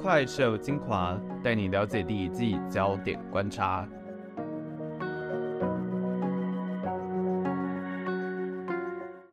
快手精华，带你了解第一季焦点观察。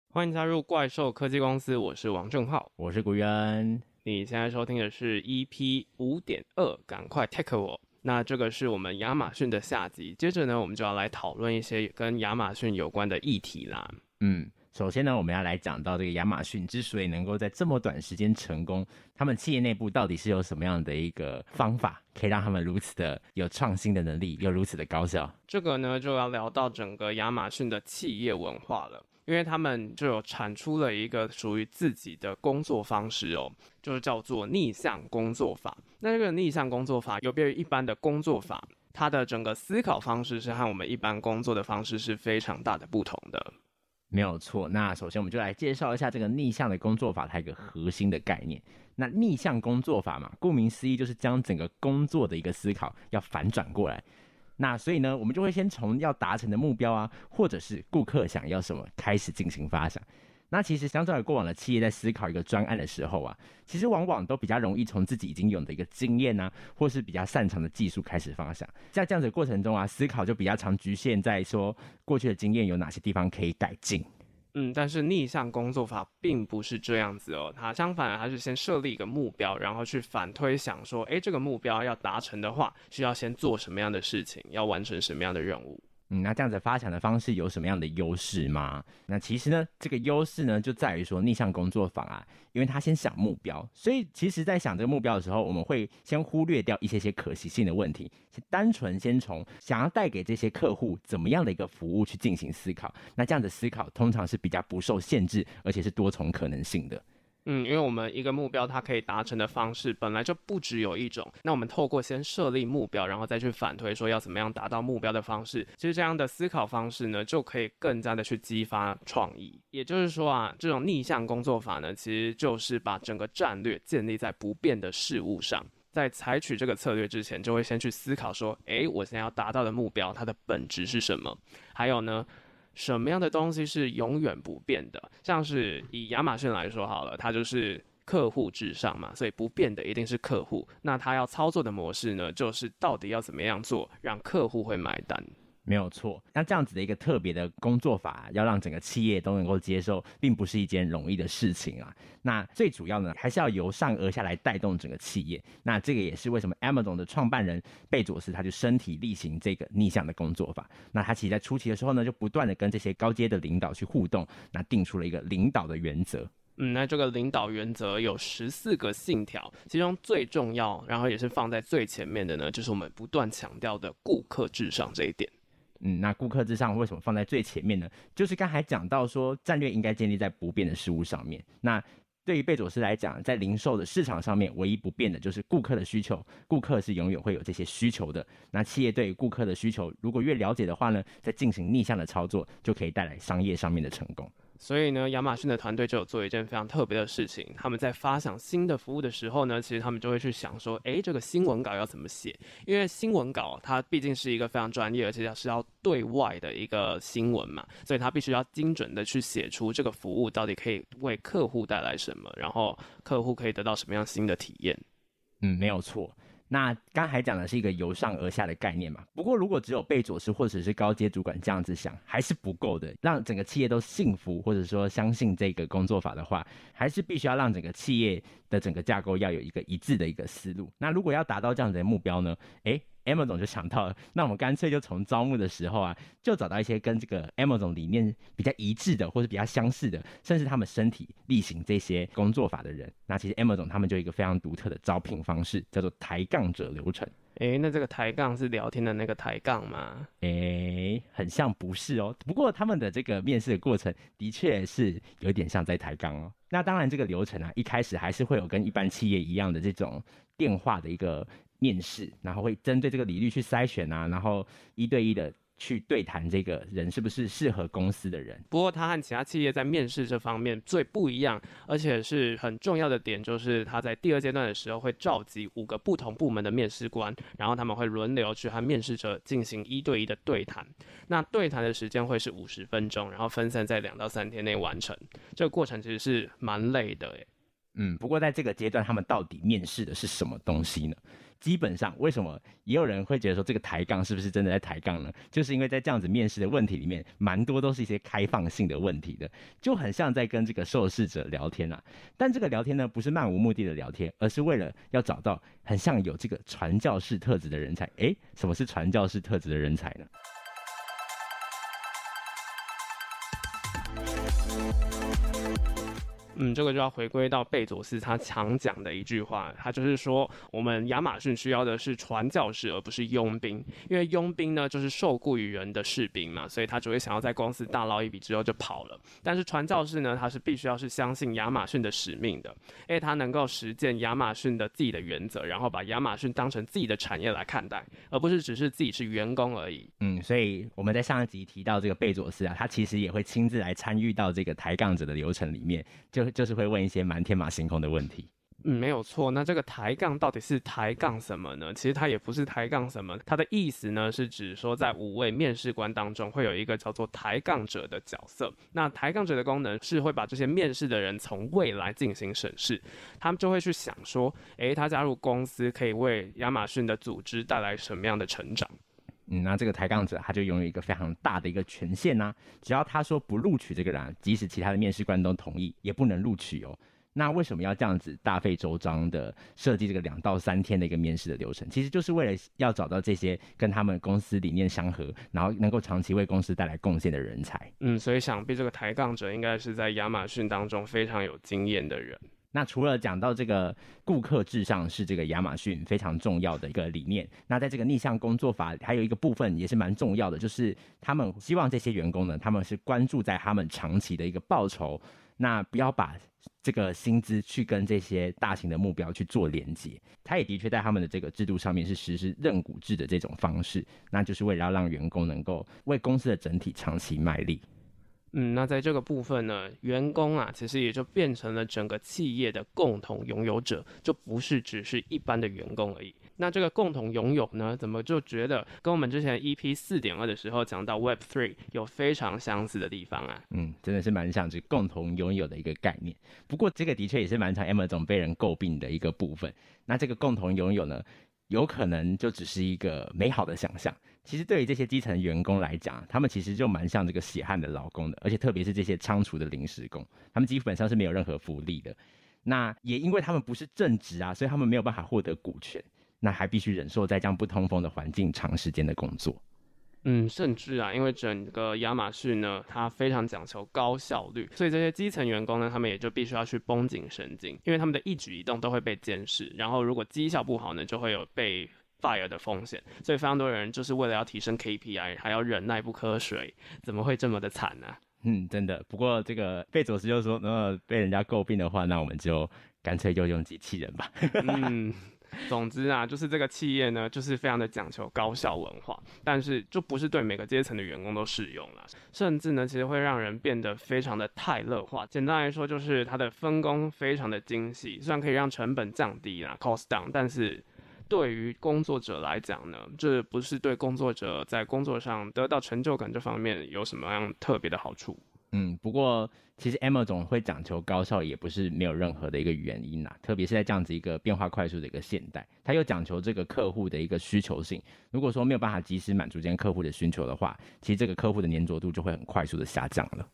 欢迎加入怪兽科技公司，我是王正浩，我是古元。你现在收听的是 EP 五点二，赶快 take 我。那这个是我们亚马逊的下集，接着呢，我们就要来讨论一些跟亚马逊有关的议题啦。嗯。首先呢，我们要来讲到这个亚马逊之所以能够在这么短时间成功，他们企业内部到底是有什么样的一个方法，可以让他们如此的有创新的能力，又如此的高效？这个呢，就要聊到整个亚马逊的企业文化了，因为他们就有产出了一个属于自己的工作方式哦，就是叫做逆向工作法。那这个逆向工作法有别于一般的工作法，它的整个思考方式是和我们一般工作的方式是非常大的不同的。没有错，那首先我们就来介绍一下这个逆向的工作法，它一个核心的概念。那逆向工作法嘛，顾名思义就是将整个工作的一个思考要反转过来。那所以呢，我们就会先从要达成的目标啊，或者是顾客想要什么开始进行发想。那其实相较于过往的企业在思考一个专案的时候啊，其实往往都比较容易从自己已经有的一个经验啊，或是比较擅长的技术开始方向。在这样子的过程中啊，思考就比较常局限在说过去的经验有哪些地方可以改进。嗯，但是逆向工作法并不是这样子哦，它相反，它是先设立一个目标，然后去反推想说，诶，这个目标要达成的话，需要先做什么样的事情，要完成什么样的任务。嗯，那这样子发想的方式有什么样的优势吗？那其实呢，这个优势呢就在于说逆向工作法啊，因为他先想目标，所以其实在想这个目标的时候，我们会先忽略掉一些些可行性的问题，单纯先从想要带给这些客户怎么样的一个服务去进行思考。那这样的思考通常是比较不受限制，而且是多重可能性的。嗯，因为我们一个目标，它可以达成的方式本来就不只有一种。那我们透过先设立目标，然后再去反推说要怎么样达到目标的方式，其实这样的思考方式呢，就可以更加的去激发创意。也就是说啊，这种逆向工作法呢，其实就是把整个战略建立在不变的事物上。在采取这个策略之前，就会先去思考说，诶，我现在要达到的目标，它的本质是什么？还有呢，什么样的东西是永远不变的？像是以亚马逊来说好了，它就是客户至上嘛，所以不变的一定是客户。那它要操作的模式呢，就是到底要怎么样做，让客户会买单。没有错，那这样子的一个特别的工作法，要让整个企业都能够接受，并不是一件容易的事情啊。那最主要呢，还是要由上而下来带动整个企业。那这个也是为什么 Amazon 的创办人贝佐斯他就身体力行这个逆向的工作法。那他其实在初期的时候呢，就不断的跟这些高阶的领导去互动，那定出了一个领导的原则。嗯，那这个领导原则有十四个信条，其中最重要，然后也是放在最前面的呢，就是我们不断强调的顾客至上这一点。嗯，那顾客至上为什么放在最前面呢？就是刚才讲到说，战略应该建立在不变的事物上面。那对于贝佐斯来讲，在零售的市场上面，唯一不变的就是顾客的需求，顾客是永远会有这些需求的。那企业对于顾客的需求如果越了解的话呢，在进行逆向的操作，就可以带来商业上面的成功。所以呢，亚马逊的团队就有做一件非常特别的事情。他们在发想新的服务的时候呢，其实他们就会去想说，诶，这个新闻稿要怎么写？因为新闻稿它毕竟是一个非常专业，而且是要对外的一个新闻嘛，所以它必须要精准的去写出这个服务到底可以为客户带来什么，然后客户可以得到什么样新的体验。嗯，没有错。那刚才讲的是一个由上而下的概念嘛，不过如果只有贝佐斯或者是高阶主管这样子想，还是不够的。让整个企业都幸福或者说相信这个工作法的话，还是必须要让整个企业的整个架构要有一个一致的一个思路。那如果要达到这样子的目标呢？诶。Amazon 就想到了，那我们干脆就从招募的时候啊，就找到一些跟这个 Amazon 理念比较一致的，或者比较相似的，甚至他们身体力行这些工作法的人。那其实 Amazon 他们就有一个非常独特的招聘方式，叫做抬杠者流程。诶，那这个抬杠是聊天的那个抬杠吗？诶，很像不是哦。不过他们的这个面试的过程的确是有点像在抬杠哦。那当然，这个流程啊，一开始还是会有跟一般企业一样的这种电话的一个。面试，然后会针对这个履历去筛选啊，然后一对一的去对谈这个人是不是适合公司的人。不过他和其他企业在面试这方面最不一样，而且是很重要的点，就是他在第二阶段的时候会召集五个不同部门的面试官，然后他们会轮流去和面试者进行一对一的对谈。那对谈的时间会是五十分钟，然后分散在两到三天内完成。这个过程其实是蛮累的诶。嗯，不过在这个阶段，他们到底面试的是什么东西呢？基本上，为什么也有人会觉得说这个抬杠是不是真的在抬杠呢？就是因为在这样子面试的问题里面，蛮多都是一些开放性的问题的，就很像在跟这个受试者聊天啊。但这个聊天呢，不是漫无目的的聊天，而是为了要找到很像有这个传教士特质的人才。诶，什么是传教士特质的人才呢？嗯，这个就要回归到贝佐斯他常讲的一句话，他就是说，我们亚马逊需要的是传教士，而不是佣兵，因为佣兵呢就是受雇于人的士兵嘛，所以他只会想要在公司大捞一笔之后就跑了。但是传教士呢，他是必须要是相信亚马逊的使命的，因为他能够实践亚马逊的自己的原则，然后把亚马逊当成自己的产业来看待，而不是只是自己是员工而已。嗯，所以我们在上一集提到这个贝佐斯啊，他其实也会亲自来参与到这个抬杠者的流程里面，就。就是会问一些蛮天马行空的问题。嗯，没有错。那这个抬杠到底是抬杠什么呢？其实它也不是抬杠什么，它的意思呢是指说，在五位面试官当中会有一个叫做抬杠者的角色。那抬杠者的功能是会把这些面试的人从未来进行审视，他们就会去想说，诶，他加入公司可以为亚马逊的组织带来什么样的成长？嗯，那这个抬杠者他就拥有一个非常大的一个权限呐、只要他说不录取这个人，即使其他的面试官都同意，也不能录取哦。那为什么要这样子大费周章的设计这个两到三天的一个面试的流程？其实就是为了要找到这些跟他们公司理念相合，然后能够长期为公司带来贡献的人才。嗯，所以想必这个抬杠者应该是在亚马逊当中非常有经验的人。那除了讲到这个顾客至上是这个亚马逊非常重要的一个理念，那在这个逆向工作法还有一个部分也是蛮重要的，就是他们希望这些员工呢，他们是关注在他们长期的一个报酬，那不要把这个薪资去跟这些大型的目标去做连接。他也的确在他们的这个制度上面是实施认股制的这种方式，那就是为了要让员工能够为公司的整体长期卖力。嗯，那在这个部分呢，员工啊，其实也就变成了整个企业的共同拥有者，就不是只是一般的员工而已。那这个共同拥有呢，怎么就觉得跟我们之前 EP 四点二的时候讲到 Web Three 有非常相似的地方啊？嗯，真的是蛮像这个共同拥有的一个概念。不过这个的确也是蛮常 Amazon 被人诟病的一个部分。那这个共同拥有呢，有可能就只是一个美好的想象。其实对于这些基层员工来讲，他们其实就蛮像这个血汗的劳工的，而且特别是这些仓储的临时工，他们基本上是没有任何福利的。那也因为他们不是正职啊，所以他们没有办法获得股权，那还必须忍受在这样不通风的环境长时间的工作。嗯，甚至啊，因为整个亚马逊呢，它非常讲求高效率，所以这些基层员工呢，他们也就必须要去绷紧神经，因为他们的一举一动都会被监视，然后如果绩效不好呢，就会有被 fire 的风险，所以非常多人就是为了要提升 KPI，还要忍耐不瞌睡，怎么会这么的惨呢？嗯，真的。不过这个贝佐斯就说，那，被人家诟病的话，那我们就干脆就用机器人吧。嗯，总之啊，就是这个企业呢，就是非常的讲求高效文化，但是就不是对每个阶层的员工都适用了，甚至呢，其实会让人变得非常的泰勒化。简单来说，就是它的分工非常的精细，虽然可以让成本降低啦，cost down，但是。对于工作者来讲呢，这不是对工作者在工作上得到成就感这方面有什么样特别的好处？嗯，不过其实 Emma 总会讲求高效，也不是没有任何的一个原因呐。特别是在这样子一个变化快速的一个现代，它又讲求这个客户的一个需求性。如果说没有办法及时满足这些客户的需求的话，其实这个客户的粘着度就会很快速的下降了。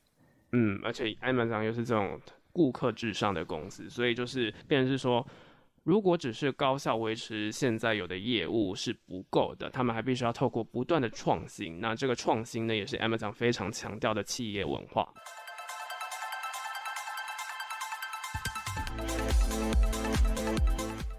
嗯，而且 Emma 总又是这种顾客至上的公司，所以就是变成是说。如果只是高效维持现在有的业务是不够的，他们还必须要透过不断的创新。那这个创新呢，也是 Amazon 非常强调的企业文化。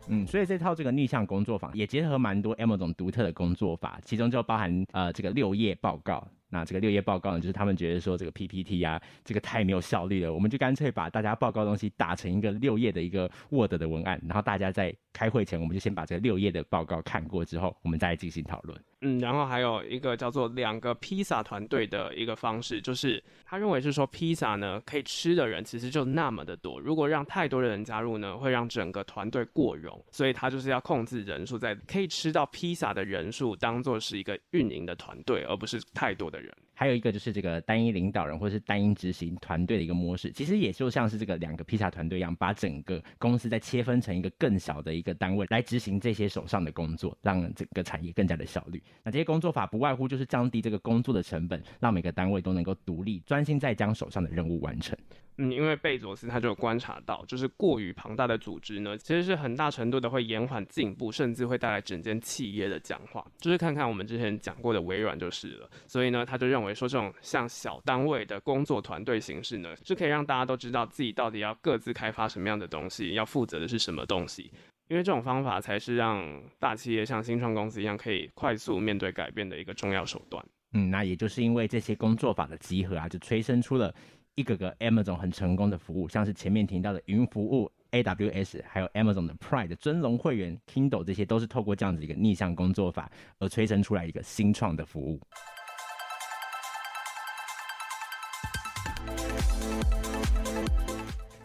嗯，所以这套这个逆向工作坊也结合蛮多 Amazon 独特的工作法，其中就包含呃这个六页报告。那这个六页报告呢，就是他们觉得说这个 PPT 啊，这个太没有效率了，我们就干脆把大家报告东西打成一个六页的一个 Word 的文案，然后大家在开会前，我们就先把这个六页的报告看过之后，我们再进行讨论。嗯，然后还有一个叫做两个披萨团队的一个方式，就是他认为是说披萨呢可以吃的人其实就那么的多，如果让太多的人加入呢，会让整个团队过容，所以他就是要控制人数，在可以吃到披萨的人数当做是一个运营的团队，而不是太多的。again. 还有一个就是这个单一领导人或者是单一执行团队的一个模式，其实也就像是这个两个披萨团队一样，把整个公司再切分成一个更小的一个单位来执行这些手上的工作，让整个产业更加的效率。那这些工作法不外乎就是降低这个工作的成本，让每个单位都能够独立专心在将手上的任务完成。嗯，因为贝佐斯他就观察到，就是过于庞大的组织呢，其实是很大程度的会延缓进步，甚至会带来整间企业的僵化。就是看看我们之前讲过的微软就是了。所以呢，他就认为说，这种像小单位的工作团队形式呢，是可以让大家都知道自己到底要各自开发什么样的东西，要负责的是什么东西。因为这种方法才是让大企业像新创公司一样可以快速面对改变的一个重要手段。嗯，那也就是因为这些工作法的集合啊，就催生出了。一个个 Amazon 很成功的服务，像是前面提到的云服务 AWS，还有 Amazon 的 Prime 的尊龙会员 Kindle，这些都是透过这样子一个逆向工作法而催生出来一个新创的服务。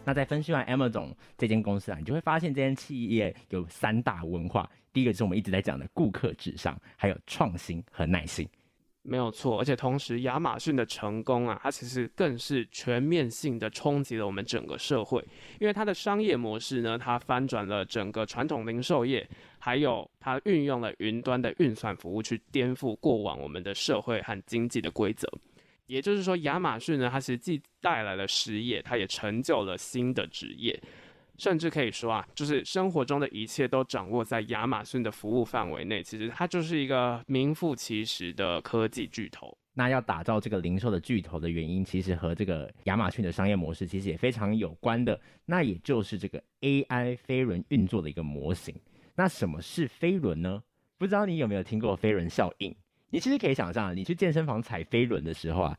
那在分析完 Amazon 这间公司啊，你就会发现这间企业有三大文化，第一个是我们一直在讲的顾客至上，还有创新和耐心。没有错，而且同时，亚马逊的成功啊，它其实更是全面性的冲击了我们整个社会，因为它的商业模式呢，它翻转了整个传统零售业，还有它运用了云端的运算服务去颠覆过往我们的社会和经济的规则。也就是说，亚马逊呢，它实既带来了失业，它也成就了新的职业。甚至可以说啊，就是生活中的一切都掌握在亚马逊的服务范围内。其实它就是一个名副其实的科技巨头。那要打造这个零售的巨头的原因，其实和这个亚马逊的商业模式其实也非常有关的。那也就是这个 AI 飞轮运作的一个模型。那什么是飞轮呢？不知道你有没有听过飞轮效应？你其实可以想象，你去健身房踩飞轮的时候啊，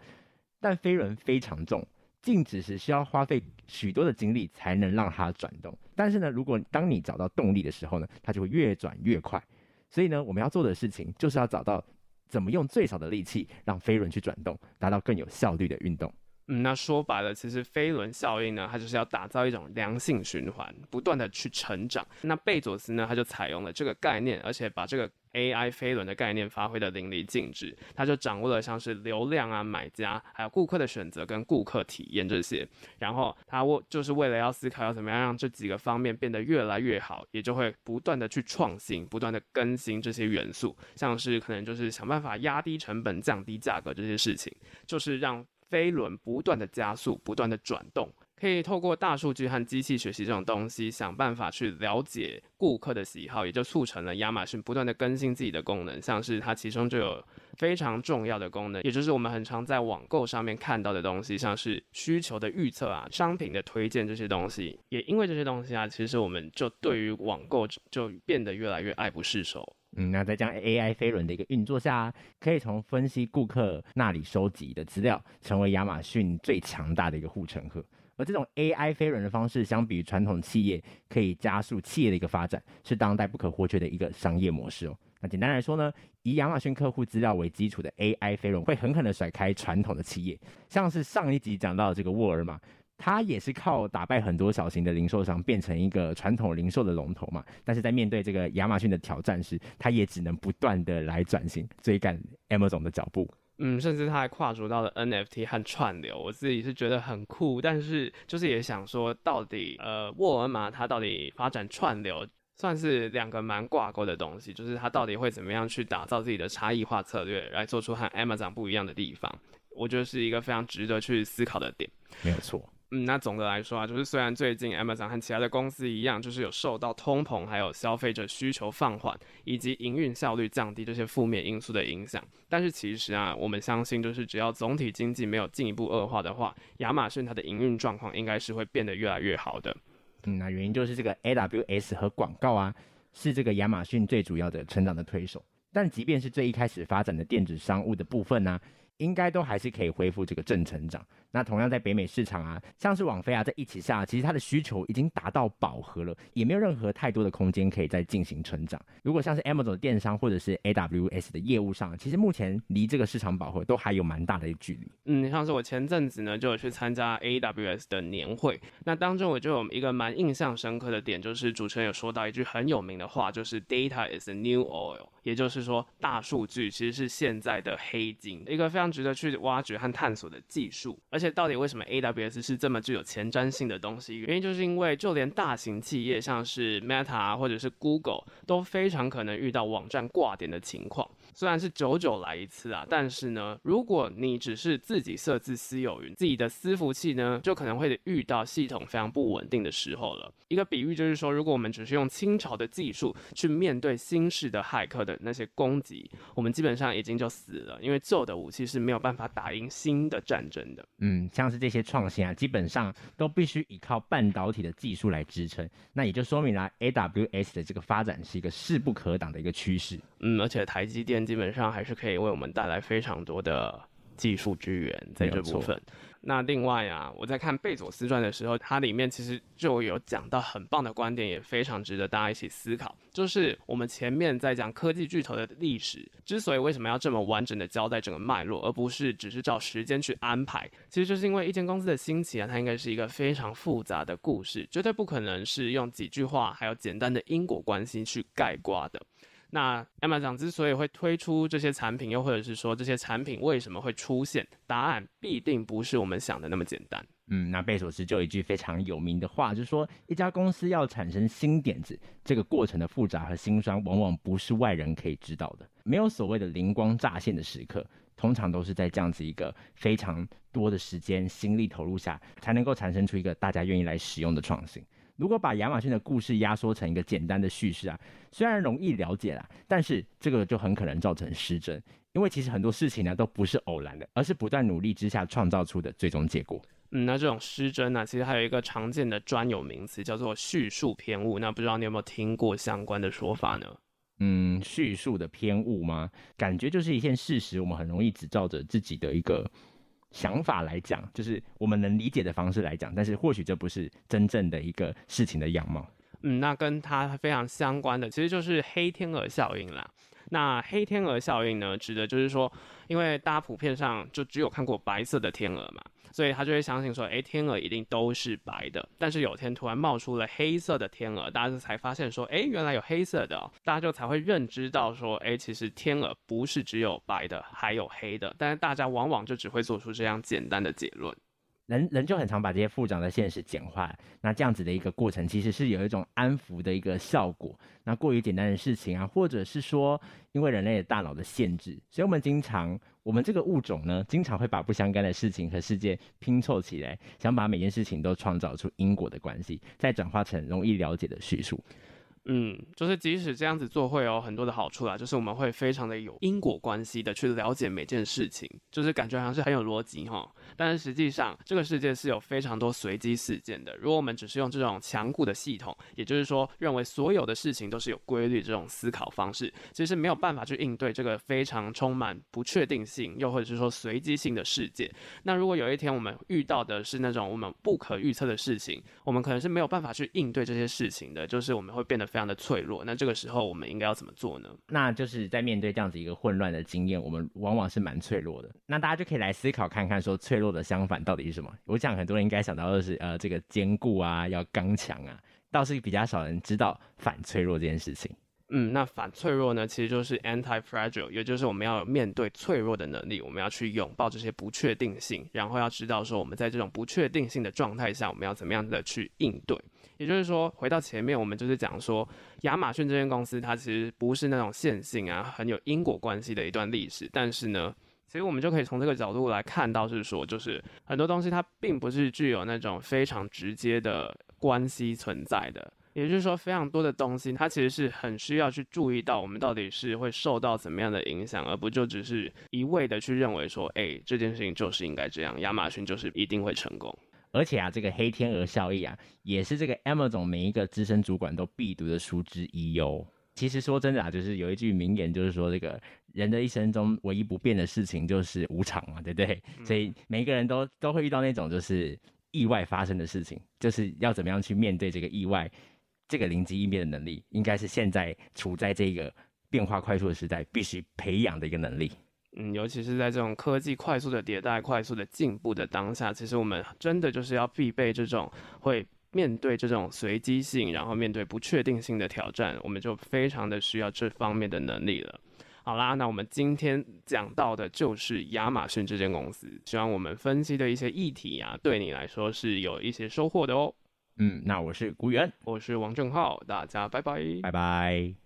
但飞轮非常重。静止时需要花费许多的精力才能让它转动，但是呢，如果当你找到动力的时候呢，它就会越转越快。所以呢，我们要做的事情就是要找到怎么用最少的力气让飞轮去转动，达到更有效率的运动。嗯，那说白了，其实飞轮效应呢，它就是要打造一种良性循环，不断的去成长。那贝佐斯呢，他就采用了这个概念，而且把这个 AI 飞轮的概念发挥得淋漓尽致。他就掌握了像是流量啊、买家，还有顾客的选择跟顾客体验这些。然后他为就是为了要思考要怎么样让这几个方面变得越来越好，也就会不断的去创新，不断的更新这些元素，像是可能就是想办法压低成本、降低价格这些事情，就是让。飞轮不断的加速，不断的转动，可以透过大数据和机器学习这种东西，想办法去了解顾客的喜好，也就促成了亚马逊不断的更新自己的功能。像是它其中就有非常重要的功能，也就是我们很常在网购上面看到的东西，像是需求的预测啊、商品的推荐这些东西。也因为这些东西啊，其实我们就对于网购就变得越来越爱不释手。嗯，那在这样 AI 飞轮的一个运作下，可以从分析顾客那里收集的资料，成为亚马逊最强大的一个护城河。而这种 AI 飞轮的方式，相比于传统企业，可以加速企业的一个发展，是当代不可或缺的一个商业模式哦。那简单来说呢，以亚马逊客户资料为基础的 AI 飞轮，会狠狠的甩开传统的企业，像是上一集讲到的这个沃尔玛。它也是靠打败很多小型的零售商，变成一个传统零售的龙头嘛。但是在面对这个亚马逊的挑战时，他也只能不断的来转型，追赶 Amazon 的脚步。嗯，甚至他还跨足到了 NFT 和串流，我自己是觉得很酷。但是就是也想说，到底呃，沃尔玛它到底发展串流，算是两个蛮挂钩的东西。就是它到底会怎么样去打造自己的差异化策略，来做出和 Amazon 不一样的地方？我觉得是一个非常值得去思考的点。没有错。嗯，那总的来说啊，就是虽然最近 Amazon 和其他的公司一样，就是有受到通膨、还有消费者需求放缓以及营运效率降低这些负面因素的影响，但是其实啊，我们相信就是只要总体经济没有进一步恶化的话，亚马逊它的营运状况应该是会变得越来越好的。嗯，那原因就是这个 AWS 和广告啊，是这个亚马逊最主要的成长的推手。但即便是最一开始发展的电子商务的部分呢、应该都还是可以恢复这个正成长。那同样在北美市场啊，像是网飞啊，在一起下，其实它的需求已经达到饱和了，也没有任何太多的空间可以再进行成长。如果像是 Amazon 电商或者是 AWS 的业务上，其实目前离这个市场饱和都还有蛮大的一个距离。嗯，像是我前阵子呢就有去参加 AWS 的年会，那当中我就有一个蛮印象深刻的点，就是主持人有说到一句很有名的话，就是 Data is new oil，也就是说大数据其实是现在的黑金。一个非常值得去挖掘和探索的技术。而且，到底为什么 AWS 是这么具有前瞻性的东西？原因就是因为就连大型企业，像是 Meta 或者是 Google，都非常可能遇到网站挂点的情况。虽然是久久来一次啊，但是呢，如果你只是自己设置私有云，自己的私服器呢，就可能会遇到系统非常不稳定的时候了。一个比喻就是说，如果我们只是用清朝的技术去面对新式的骇客的那些攻击，我们基本上已经就死了，因为旧的武器是没有办法打赢新的战争的。嗯，像是这些创新啊，基本上都必须依靠半导体的技术来支撑，那也就说明了 AWS 的这个发展是一个势不可挡的一个趋势。嗯，而且台积电基本上还是可以为我们带来非常多的技术支援在这部分。那另外啊，我在看贝佐斯传的时候，它里面其实就有讲到很棒的观点，也非常值得大家一起思考。就是我们前面在讲科技巨头的历史，之所以为什么要这么完整的交代整个脉络，而不是只是照时间去安排，其实就是因为一间公司的兴起啊，它应该是一个非常复杂的故事，绝对不可能是用几句话还有简单的因果关系去概括的。那 Amazon 之所以会推出这些产品，又或者是说这些产品为什么会出现，答案必定不是我们想的那么简单。嗯，那贝索斯就有一句非常有名的话，就是说一家公司要产生新点子，这个过程的复杂和辛酸，往往不是外人可以知道的。没有所谓的灵光乍现的时刻，通常都是在这样子一个非常多的时间、心力投入下，才能够产生出一个大家愿意来使用的创新。如果把亚马逊的故事压缩成一个简单的叙事啊，虽然容易了解啦，但是这个就很可能造成失真，因为其实很多事情呢都不是偶然的，而是不断努力之下创造出的最终结果。嗯，那这种失真呢，其实还有一个常见的专有名词叫做叙述偏误。那不知道你有没有听过相关的说法呢？嗯，叙述的偏误吗？感觉就是一件事实，我们很容易只照着自己的一个。想法来讲，就是我们能理解的方式来讲，但是或许这不是真正的一个事情的样貌。嗯，那跟它非常相关的，其实就是黑天鹅效应啦。那黑天鹅效应呢，指的就是说，因为大家普遍上就只有看过白色的天鹅嘛。所以他就会相信说，哎，天鹅一定都是白的。但是有天突然冒出了黑色的天鹅，大家就才发现说，哎，原来有黑色的，大家就才会认知到说，哎，其实天鹅不是只有白的，还有黑的。但是大家往往就只会做出这样简单的结论。人人就很常把这些复杂的现实简化，那这样子的一个过程，其实是有一种安抚的一个效果。那过于简单的事情啊，或者是说，因为人类的大脑的限制，所以我们经常，我们这个物种呢，经常会把不相干的事情和事件拼凑起来，想把每件事情都创造出因果的关系，再转化成容易了解的叙述。嗯，就是即使这样子做会有很多的好处啦，就是我们会非常的有因果关系的去了解每件事情，就是感觉好像是很有逻辑哈。但是实际上，这个世界是有非常多随机事件的。如果我们只是用这种强固的系统，也就是说认为所有的事情都是有规律这种思考方式，其实没有办法去应对这个非常充满不确定性，又或者是说随机性的世界。那如果有一天我们遇到的是那种我们不可预测的事情，我们可能是没有办法去应对这些事情的，就是我们会变得非常。非常的脆弱，那这个时候我们应该要怎么做呢？那就是在面对这样子一个混乱的经验，我们往往是蛮脆弱的。那大家就可以来思考看看，说脆弱的相反到底是什么？我想很多人应该想到的是，呃，这个坚固啊，要刚强啊，倒是比较少人知道反脆弱这件事情。嗯，那反脆弱呢，其实就是 anti-fragile，也就是我们要面对脆弱的能力，我们要去拥抱这些不确定性，然后要知道说我们在这种不确定性的状态下，我们要怎么样的去应对。也就是说，回到前面，我们就是讲说，亚马逊这间公司，它其实不是那种线性啊，很有因果关系的一段历史。但是呢，其实我们就可以从这个角度来看到，是说，就是很多东西它并不是具有那种非常直接的关系存在的。也就是说，非常多的东西，它其实是很需要去注意到，我们到底是会受到怎么样的影响，而不就只是一味的去认为说，哎，这件事情就是应该这样，亚马逊就是一定会成功。而且啊，这个黑天鹅效应啊，也是这个 Amazon 每一个资深主管都必读的书之一哟。其实说真的啊，就是有一句名言，就是说这个人的一生中唯一不变的事情就是无常嘛，对不对？嗯。所以每一个人都都会遇到那种就是意外发生的事情，就是要怎么样去面对这个意外，这个灵机应变的能力，应该是现在处在这个变化快速的时代必须培养的一个能力。嗯，尤其是在这种科技快速的迭代、快速的进步的当下，其实我们真的就是要必备这种会面对这种随机性，然后面对不确定性的挑战，我们就非常的需要这方面的能力了。好啦，那我们今天讲到的就是亚马逊这间公司，希望我们分析的一些议题啊，对你来说是有一些收获的哦。嗯，那我是古元，我是王正浩，大家拜拜，拜拜。